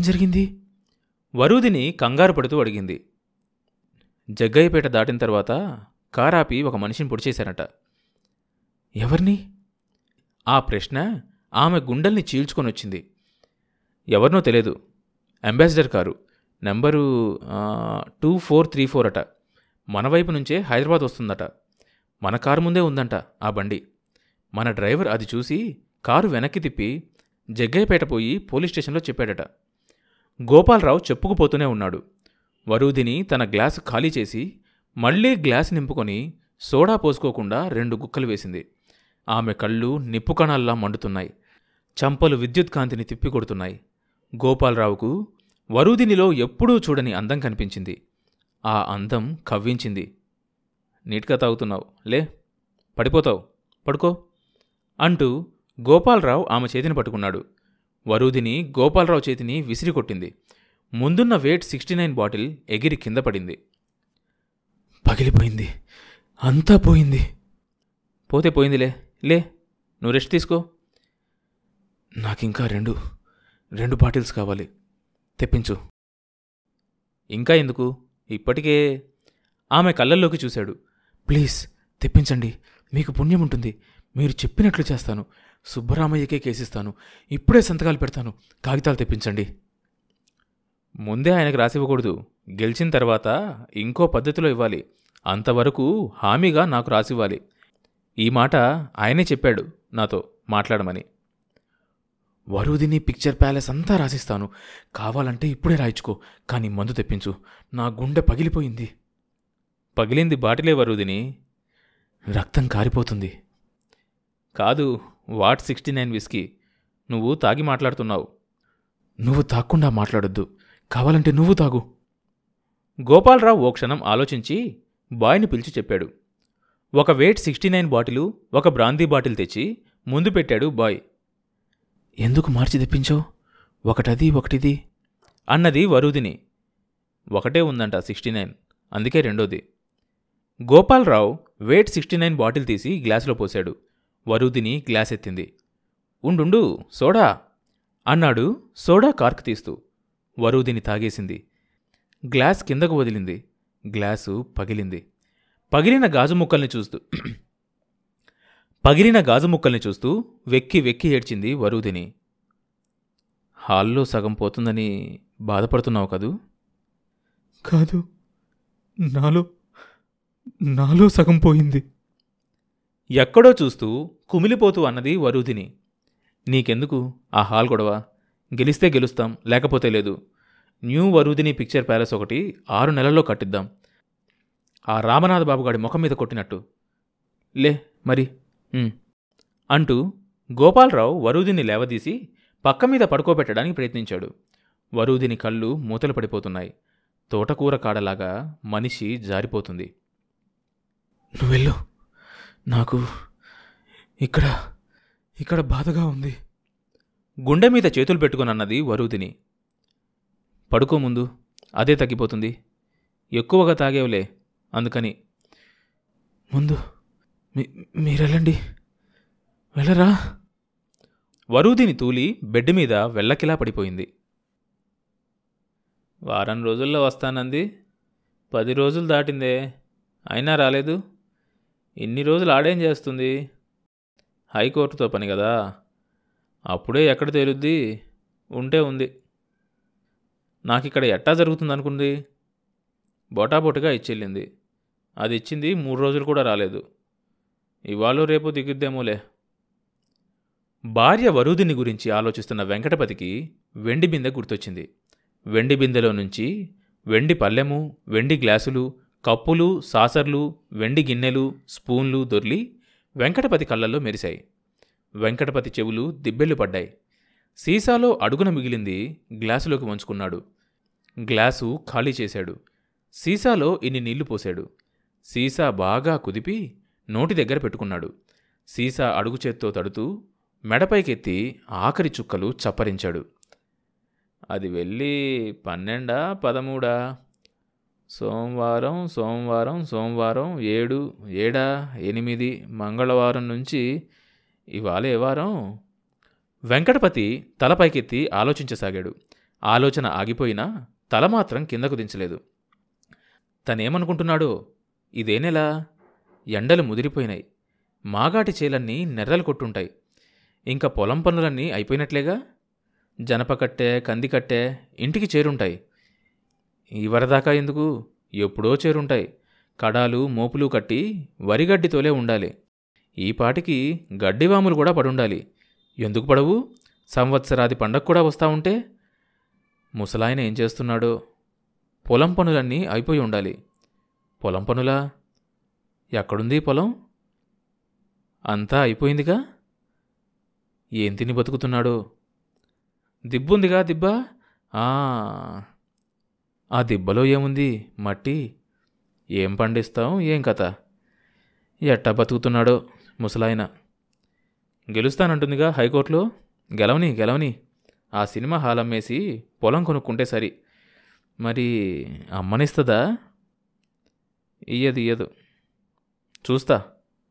ఏం జరిగింది? వరూదిని కంగారు పడుతూ అడిగింది. జగ్గయ్యపేట దాటిన తర్వాత కారాపి ఒక మనిషిని పొడిచేశారట ఎవరిని? ఆ ప్రశ్న ఆమె గుండెల్ని చీల్చుకొని వచ్చింది. ఎవరినో తెలియదు Ambassador car. Number two four three four అట. మన వైపు నుంచే హైదరాబాద్ వస్తుందట. మన కారు ముందే ఉందంట ఆ బండి. మన డ్రైవర్ అది చూసి కారు వెనక్కి తిప్పి జగ్గయ్యపేట పోయి పోలీస్ స్టేషన్లో చెప్పాడట. గోపాలరావు చెప్పుకుపోతూనే ఉన్నాడు. వరూధిని తన గ్లాస్ ఖాళీ చేసి మళ్ళీ గ్లాస్ నింపుకొని సోడా పోసుకోకుండా రెండు గుక్కలు వేసింది. ఆమె కళ్ళు నిప్పు కణాల్లా మండుతున్నాయి. చంపలు విద్యుత్ కాంతిని తిప్పికొడుతున్నాయి. గోపాలరావుకు వరూదినిలో ఎప్పుడూ చూడని అందం కనిపించింది. ఆ అందం కవ్వించింది. నీట్గా తాగుతున్నావు. లే పడిపోతావు. పడుకో. అంటూ గోపాలరావు ఆమె చేతిని పట్టుకున్నాడు. వరూధిని గోపాలరావు చేతిని విసిరి కొట్టింది. ముందున్న వెయిట్ సిక్స్టీ నైన్ బాటిల్ ఎగిరి కింద పడింది. పగిలిపోయింది. అంతా పోయింది. పోతే పోయిందిలే. లే నువ్వు రెస్ట్ తీసుకో. నాకింకా రెండు రెండు బాటిల్స్ కావాలి. తెప్పించు. ఇంకా ఎందుకు? ఇప్పటికే ఆమె కళ్ళల్లోకి చూశాడు. ప్లీజ్ తెప్పించండి. మీకు పుణ్యం ఉంటుంది. మీరు చెప్పినట్లు చేస్తాను. సుబ్బరామయ్యకే కేసిస్తాను. ఇప్పుడే సంతకాలు పెడతాను. కాగితాలు తెప్పించండి. ముందే ఆయనకు రాసివ్వకూడదు. గెలిచిన తర్వాత ఇంకో పద్ధతిలో ఇవ్వాలి. అంతవరకు హామీగా నాకు రాసివ్వాలి. ఈ మాట ఆయనే చెప్పాడు నాతో మాట్లాడమని. వరుదిని పిక్చర్ ప్యాలెస్ అంతా రాసిస్తాను. కావాలంటే ఇప్పుడే రాయించుకో కానీ మందు తెప్పించు. నా గుండె పగిలిపోయింది. పగిలింది బాటిలే వరుదిని. రక్తం కారిపోతుంది. కాదు వాట్ సిక్స్టీ నైన్ విస్కీ? నువ్వు తాగి మాట్లాడుతున్నావు. నువ్వు తాక్కుండా మాట్లాడొద్దు. కావాలంటే నువ్వు తాగు. గోపాలరావు ఓ క్షణం ఆలోచించి బాయ్ని పిలిచి చెప్పాడు. ఒక వెయిట్ సిక్స్టీ నైన్ బాటిలు ఒక బ్రాందీ బాటిల్ తెచ్చి ముందు పెట్టాడు బాయ్. ఎందుకు మార్చి తెప్పించావు? ఒకటది ఒకటిది అన్నది వరుదిని. ఒకటే ఉందంట సిక్స్టీ నైన్ అందుకే రెండోది. Gopalarao VAT sixty nine bottle తీసి గ్లాసులో పోశాడు. వరుదిని గ్లాస్ ఎత్తింది ఉండుండు సోడా అన్నాడు సోడా కార్క్ తీస్తూ. వరుదిని తాగేసింది. గ్లాస్ కిందకు వదిలింది. గ్లాసు పగిలింది. పగిలిన గాజు ముక్కల్ని చూస్తూ పగిలిన గాజు ముక్కల్ని చూస్తూ వెక్కి వెక్కి ఏడ్చింది వరుదిని. హాల్లో సగం పోతుందని బాధపడుతున్నావు కదూ? కాదు. నాలో నాలో సగం పోయింది. ఎక్కడో చూస్తూ కుమిలిపోతూ అన్నది వరుదిని నీకెందుకు? ఆ హాల్ గొడవ. గెలిస్తే గెలుస్తాం లేకపోతే లేదు. న్యూ వరుదిని పిక్చర్ ప్యాలెస్ ఒకటి ఆరు నెలల్లో కట్టిద్దాం. ఆ రామనాథ బాబుగాడి ముఖం మీద కొట్టినట్టు. లే మరి అంటూ గోపాలరావు వరుదిని లేవదీసి పక్క మీద పడుకోబెట్టడానికి ప్రయత్నించాడు. వరుదిని కళ్ళు మూతలు పడిపోతున్నాయి. తోటకూర కాడలాగా మనిషి జారిపోతుంది. నువ్వెళ్ళు. నాకు ఇక్కడ ఇక్కడ బాధగా ఉంది. గుండె మీద చేతులు పెట్టుకునన్నది వరుదిని. పడుకో ముందు అదే తగ్గిపోతుంది. ఎక్కువగా తాగేవులే అందుకని. ముందు మీ మీరెళ్ళండి. వెళ్ళరా? వరుదిని తూలి బెడ్ మీద వెళ్ళకిలా పడిపోయింది. వారం రోజుల్లో వస్తానంది. పది రోజులు దాటిందే. అయినా రాలేదు. ఇన్ని రోజులు ఆడేం చేస్తుంది? హైకోర్టుతో పని కదా. అప్పుడే ఎక్కడ తేలుద్ది? ఉంటే ఉంది. నాకు ఇక్కడ ఎట్టా జరుగుతుంది అనుకుంది బొటాబొటిగా ఇచ్చెళ్ళింది. అది ఇచ్చింది మూడు రోజులు కూడా రాలేదు. ఇవాళ రేపు దిగుద్దేమోలే. భార్య వరుదిని గురించి ఆలోచిస్తున్న వెంకటపతికి వెండి బిందె గుర్తొచ్చింది. వెండి బిందెలో నుంచి వెండి పల్లెము వెండి గ్లాసులు కప్పులు సాసర్లు వెండి గిన్నెలు స్పూన్లు దొర్లి వెంకటపతి కళ్ళల్లో మెరిశాయి. వెంకటపతి చెవులు దిబ్బెళ్ళు పడ్డాయి. సీసాలో అడుగున మిగిలింది గ్లాసులోకి వంచుకున్నాడు. గ్లాసు ఖాళీ చేశాడు. సీసాలో ఇన్ని నీళ్ళు పోశాడు. సీసా బాగా కుదిపి నోటి దగ్గర పెట్టుకున్నాడు. సీసా అడుగు చేత్తో తడుతూ మెడపైకెత్తి ఆఖరి చుక్కలు చప్పరించాడు. అది వెళ్ళి పన్నెండా పదమూడా? సోమవారం సోమవారం సోమవారం ఏడు ఏడా ఎనిమిది మంగళవారం నుంచి ఇవాళ ఏ వారం? వెంకటపతి తలపైకెత్తి ఆలోచించసాగాడు. ఆలోచన ఆగిపోయినా తల మాత్రం కిందకు దించలేదు. తనేమనుకుంటున్నాడో? ఇదే నెల ఎండలు ముదిరిపోయినాయి. మాగాటి చేలన్నీ నెర్రలు కొట్టుంటాయి. ఇంకా పొలం పనులన్నీ అయిపోయినట్లేగా? జనపకట్టె కందికట్టె ఇంటికి చేరుంటాయి. ఇవరదాకా ఎందుకు? ఎప్పుడో చేరుంటాయి. కడాలు మోపులు కట్టి వరిగడ్డితోలే ఉండాలి. ఈ పాటికి గడ్డివాములు కూడా పడుండాలి. ఎందుకు పడవు? సంవత్సరాది పండగ కూడా వస్తా ఉంటే? ముసలాయన ఏం చేస్తున్నాడో? పొలం పనులన్నీ అయిపోయి ఉండాలి. పొలం పనులా? ఎక్కడుంది పొలం? అంతా అయిపోయిందిగా? ఏం తిని బతుకుతున్నాడో? దిబ్బుందిగా దిబ్బా? ఆ, దిబ్బలో ఏముంది? మట్టి. ఏం పండిస్తాం ఏం కథ? ఎట్టా బతుకుతున్నాడో ముసలాయన. గెలుస్తానంటుందిగా హైకోర్టులో. గెలవని గెలవని. ఆ సినిమా హాల్ అమ్మేసి పొలం కొనుక్కుంటే సరి. మరి అమ్మనిస్తుందా? ఇయ్యదు ఇయ్యదు. చూస్తా.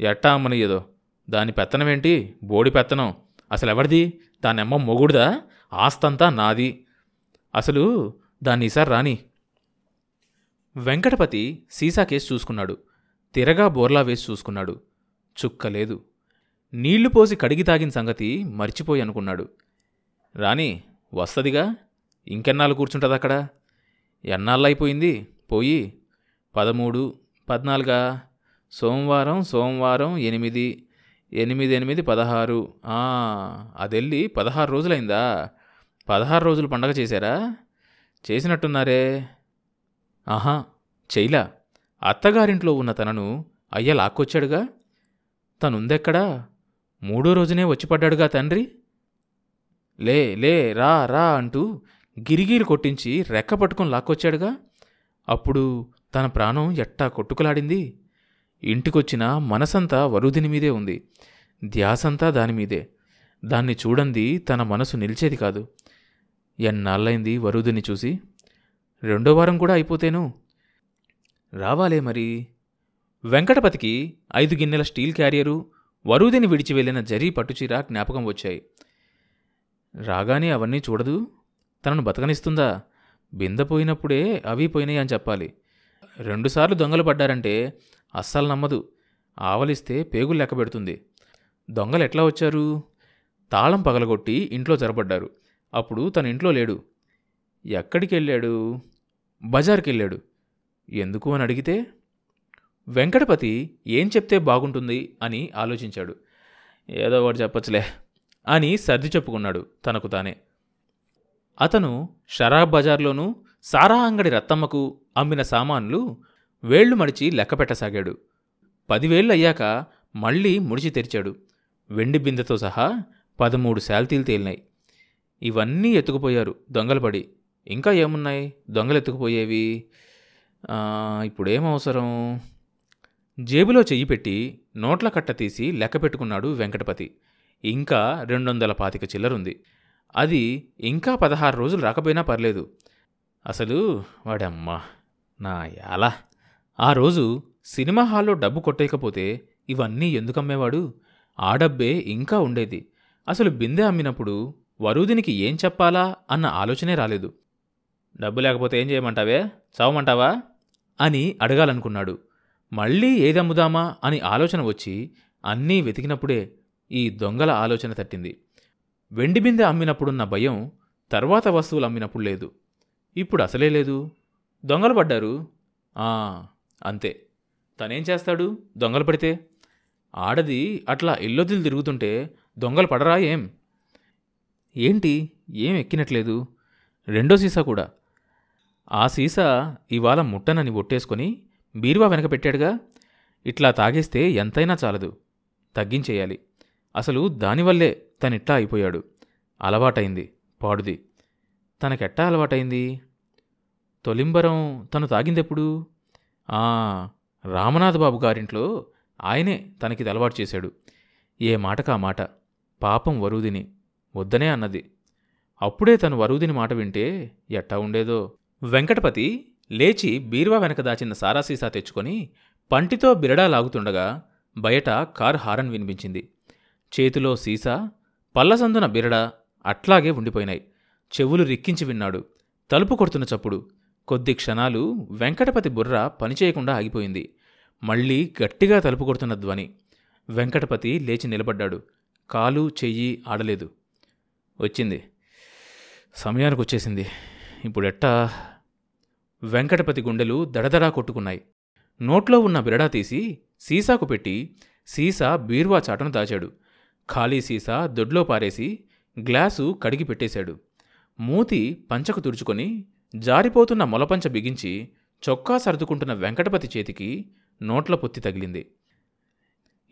ఎట్టా అమ్మనియ్యదో. దాని పెత్తనం ఏంటి బోడి పెత్తనం. అసలు ఎవరిది దానమ్మ మొగుడుదా? ఆస్తంతా నాది. అసలు దాన్ని ఈసారి రాని. వెంకటపతి సీసా కేసు చూసుకున్నాడు. తిరగా బోర్లా వేసి చూసుకున్నాడు. చుక్క లేదు. నీళ్ళు పోసి కడిగి తాగిన సంగతి మర్చిపోయి అనుకున్నాడు. రాని వస్తదిగా? ఇంకెన్నాళ్ళు కూర్చుంటుంది అక్కడ? ఎన్నాళ్ళైపోయింది పోయి. పదమూడు పద్నాలుగా? సోమవారం సోమవారం ఎనిమిది ఎనిమిది ఎనిమిది పదహారు. ఆ, అదెళ్ళి పదహారు రోజులైందా? పదహారు రోజులు పండగ చేశారా? చేసినట్టున్నారే? ఆహా చెయ్లా అత్తగారింట్లో ఉన్న తనను అయ్య లాక్కొచ్చాడుగా? తనుందెక్కడా? మూడో రోజునే వచ్చి పడ్డాడుగా తండ్రి? లే లే రా రా అంటూ గిరిగీలు కొట్టించి రెక్క పట్టుకొని లాక్కొచ్చాడుగా? అప్పుడు తన ప్రాణం ఎట్టా కొట్టుకులాడింది? ఇంటికొచ్చిన మనసంతా వరుదిని మీదే ఉంది. ధ్యాసంతా దానిమీదే. దాన్ని చూడంది తన మనసు నిలిచేది కాదు. ఎన్నాళ్ళైంది వరుదిని చూసి? రెండో వారం కూడా అయిపోతేను? రావాలే మరి. వెంకటపతికి ఐదు గిన్నెల స్టీల్ క్యారియరు వరుదిని విడిచి వెళ్ళిన జరీ పట్టుచీర జ్ఞాపకం వచ్చాయి. రాగానే అవన్నీ చూడదు? తనను బతకనిస్తుందా? బిందె పోయినప్పుడే అవి పోయినాయి అని చెప్పాలి. రెండుసార్లు దొంగలు పడ్డారంటే అస్సలు నమ్మదు. ఆవలిస్తే పేగులు లెక్క పెడుతుంది దొంగలు ఎట్లా వచ్చారు? తాళం పగలగొట్టి ఇంట్లో జరపడ్డారు. అప్పుడు తన ఇంట్లో లేడు. ఎక్కడికి వెళ్ళాడు బజార్కి వెళ్ళాడు ఎందుకు అని అడిగితే వెంకటపతి ఏం చెప్తే బాగుంటుంది అని ఆలోచించాడు. ఏదో ఒకటి చెప్పచ్చులే అని సర్ది చెప్పుకున్నాడు తనకు తానే. అతను షరాబ్ బజార్లోనూ సారా అంగడి రత్తమ్మకు అమ్మిన సామాన్లు వేళ్ళు మడిచి లెక్కపెట్టసాగాడు పదివేళ్ళు అయ్యాక మళ్ళీ ముడిచి తెరిచాడు. వెండి బిందెతో సహా పదమూడు శాల్తీలు తేలినాయి. ఇవన్నీ ఎత్తుకుపోయారు దొంగలు పడి ఇంకా ఏమున్నాయి? దొంగలు ఎత్తుకుపోయేవి? ఇప్పుడేమవసరం ఇప్పుడేం అవసరం? జేబులో చెయ్యి పెట్టి నోట్ల కట్ట తీసి లెక్క పెట్టుకున్నాడు వెంకటపతి. ఇంకా రెండు వందల పాతిక చిల్లరుంది. అది ఇంకా పదహారు రోజులు రాకపోయినా పర్లేదు. అసలు వాడమ్మా నా యాల. ఆ రోజు సినిమా హాల్లో డబ్బు కొట్టేయకపోతే ఇవన్నీ ఎందుకమ్మేవాడు? ఆ డబ్బే ఇంకా ఉండేది. అసలు బిందె అమ్మినప్పుడు వరుదినికి ఏం చెప్పాలా అన్న ఆలోచనే రాలేదు. డబ్బు లేకపోతే ఏం చేయమంటావే? చావమంటావా? అని అడగాలనుకున్నాడు. మళ్ళీ ఏదమ్ముదామా అని ఆలోచన వచ్చి అన్నీ వెతికినప్పుడే ఈ దొంగల ఆలోచన తట్టింది. వెండి బిందె అమ్మినప్పుడున్న భయం తర్వాత వస్తువులు అమ్మినప్పుడు లేదు. ఇప్పుడు అసలే లేదు. దొంగలు పడ్డారు? ఆ, అంతే. తనేం చేస్తాడు? దొంగలు పడితే? ఆడది అట్లా ఇల్లొదిలు తిరుగుతుంటే దొంగలు పడరా ఏం? ఏంటి? ఏం ఎక్కినట్లేదు? రెండో సీసా కూడా. ఆ సీసా ఇవాళ ముట్టనని ఒట్టేసుకొని బీరువా వెనక పెట్టాడుగా. ఇట్లా తాగేస్తే ఎంతైనా చాలదు. తగ్గించేయాలి. అసలు దానివల్లే తనిట్లా అయిపోయాడు. అలవాటైంది పాడుది. తనకెట్టా అలవాటైంది? తొలింబరం తను తాగిందెప్పుడు? ఆ రామనాథ్ బాబు గారింట్లో ఆయనే తనకిది అలవాటు చేశాడు. ఏ మాటకా మాట? పాపం వరుదిని. వద్దనే అన్నది. అప్పుడే తను వరుదిని మాట వింటే ఎట్టా ఉండేదో. వెంకటపతి లేచి బీరువా వెనక దాచిన సారా సీసా తెచ్చుకొని పంటితో బిరడా లాగుతుండగా బయట కారు హారన్ వినిపించింది. చేతిలో సీసా పల్లసందున బిరడా అట్లాగే ఉండిపోయినాయి. చెవులు రిక్కించి విన్నాడు. తలుపు కొడుతున్న చప్పుడు. కొద్ది క్షణాలు వెంకటపతి బుర్ర పనిచేయకుండా ఆగిపోయింది. మళ్ళీ గట్టిగా తలుపు కొడుతున్న ధ్వని. వెంకటపతి లేచి నిలబడ్డాడు. కాలు చెయ్యి ఆడలేదు. వచ్చింది. సమయానికి వచ్చేసింది ఇప్పుడెట్టా వెంకటపతి గుండెలు దడదడా కొట్టుకున్నాయి. నోట్లో ఉన్న బిరడా తీసి సీసాకు పెట్టి సీసా బీరువా చాటను దాచాడు. ఖాళీ సీసా దొడ్లో పారేసి గ్లాసు కడిగి పెట్టేశాడు. మూతి పంచకు తుడుచుకొని జారిపోతున్న మొలపంచ బిగించి చొక్కా సర్దుకుంటున్న వెంకటపతి చేతికి నోట్ల పొత్తి తగిలింది.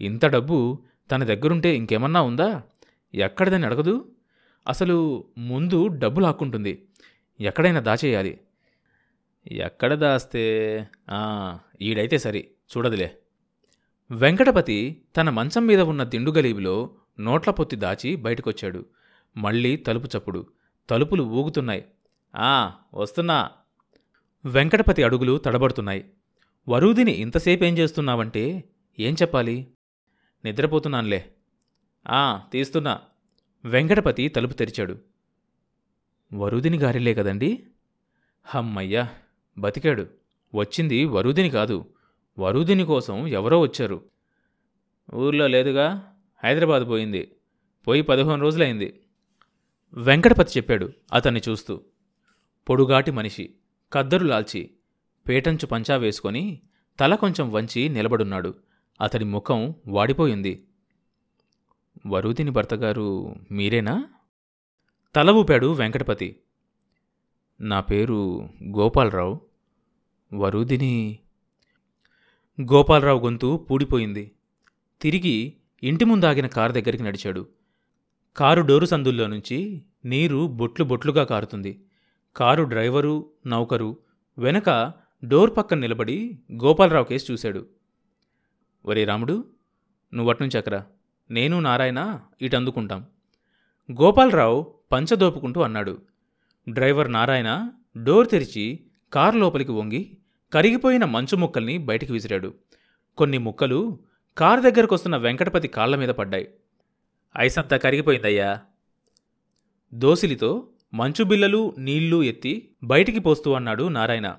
ఇంత డబ్బు తన దగ్గరుంటే ఇంకేమన్నా ఉందా? ఎక్కడిదని అడగదు? అసలు ముందు డబ్బు లాక్కుంటుంది ఎక్కడైనా దాచేయాలి. ఎక్కడ దాస్తే ఈడైతే సరి చూడదులే. వెంకటపతి తన మంచం మీద ఉన్న దిండుగలీబిలో నోట్ల పొత్తి దాచి బయటకొచ్చాడు. మళ్ళీ తలుపు చప్పుడు. తలుపులు ఊగుతున్నాయి. ఆ వస్తున్నా. వెంకటపతి అడుగులు తడబడుతున్నాయి. వరూదిని ఇంతసేపేం చేస్తున్నావంటే ఏం చెప్పాలి? నిద్రపోతున్నానులే. ఆ తీస్తున్నా. వెంకటపతి తలుపు తెరిచాడు. వరుదిని గారిలే కదండి? హమ్మయ్యా! బతికాడు. వచ్చింది వరుదిని కాదు. వరుదిని కోసం ఎవరో వచ్చారు. ఊర్లో లేదుగా? హైదరాబాద్ పోయింది. పోయి పదిహేను రోజులైంది. వెంకటపతి చెప్పాడు అతన్ని చూస్తూ. పొడుగాటి మనిషి. కద్దరు లాల్చి. పేటంచు పంచా వేసుకొని తల కొంచెం వంచి నిలబడున్నాడు. అతడి ముఖం వాడిపోయింది. వరుదిని భర్తగారు మీరేనా? తల ఊపాడు వెంకటపతి. నా పేరు గోపాలరావు. వరుదిని గోపాలరావు గొంతు పూడిపోయింది. తిరిగి ఇంటి ముందాగిన కారు దగ్గరికి నడిచాడు. కారు డోరు సందుల్లో నుంచి నీరు బొట్లు బొట్లుగా కారుతుంది. కారు డ్రైవరు నౌకరు వెనక డోర్ పక్కన నిలబడి గోపాలరావు కేసు చూశాడు. ఒరే రాముడు నువ్వట్నుంచి నేను నారాయణ ఇటందుకుంటాం. గోపాలరావు పంచదోపుకుంటూ అన్నాడు. డ్రైవర్ నారాయణ డోర్ తెరిచి కారు లోపలికి వంగి కరిగిపోయిన మంచు ముక్కల్ని బయటికి విసిరాడు. కొన్ని ముక్కలు కారు దగ్గరకొస్తున్న వెంకటపతి కాళ్ళ మీద పడ్డాయి. ఐసంతా కరిగిపోయిందయ్యా. దోసిలితో మంచు బిల్లలు నీళ్ళు ఎత్తి బయటికి పోస్తూ అన్నాడు నారాయణ.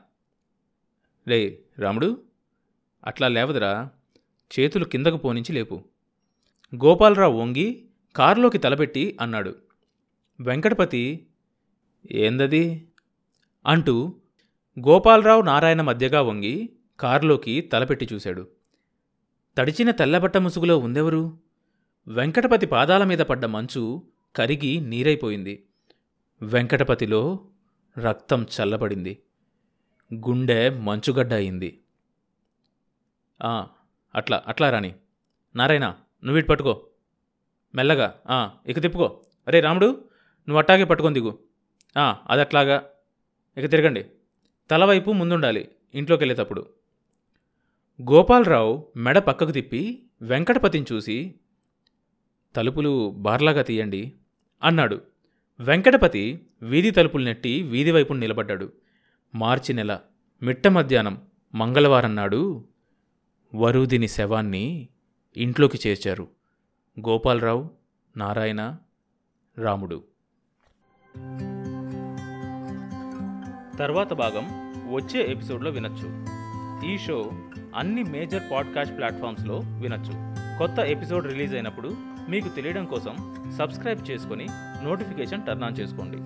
రే రాముడు అట్లా లేవదురా. చేతులు కిందకు పోనించి లేపు. గోపాలరావు వంగి కారులోకి తలపెట్టి అన్నాడు. వెంకటపతి ఏందది? అంటూ గోపాలరావు నారాయణ మధ్యగా వంగి కారులోకి తలపెట్టి చూశాడు. తడిచిన తెల్లబట్ట ముసుగులో ఉందెవరు? వెంకటపతి పాదాల మీద పడ్డ మంచు కరిగి నీరైపోయింది. వెంకటపతిలో రక్తం చల్లబడింది. గుండె మంచుగడ్డ అయింది. అట్లా అట్లా రాణి. నారాయణ నువ్విటి పట్టుకో. మెల్లగా. "ఆ, ఇక తిప్పుకో. అరే రాముడు నువ్వు అట్టాగే పట్టుకొని దిగు. "ఆ, అది అట్లాగా ఇక తిరగండి. తలవైపు ముందుండాలి. ఇంట్లోకి వెళ్ళేటప్పుడు గోపాలరావు మెడ పక్కకు తిప్పి వెంకటపతిని చూసి తలుపులు బార్లాగా తీయండి అన్నాడు. వెంకటపతి వీధి తలుపులు నెట్టి వీధి వైపు నిలబడ్డాడు. మార్చి నెల మిట్ట మధ్యాహ్నం మంగళవారం నాడు వరుదిని శవాన్ని ఇంట్లోకి చేర్చారు. గోపాలరావు నారాయణ రాముడు. తర్వాత భాగం వచ్చే ఎపిసోడ్లో వినొచ్చు. ఈ షో అన్ని మేజర్ పాడ్కాస్ట్ ప్లాట్ఫామ్స్లో వినొచ్చు. కొత్త ఎపిసోడ్ రిలీజ్ అయినప్పుడు మీకు తెలియడం కోసం సబ్స్క్రైబ్ చేసుకొని నోటిఫికేషన్ టర్న్ ఆన్ చేసుకోండి.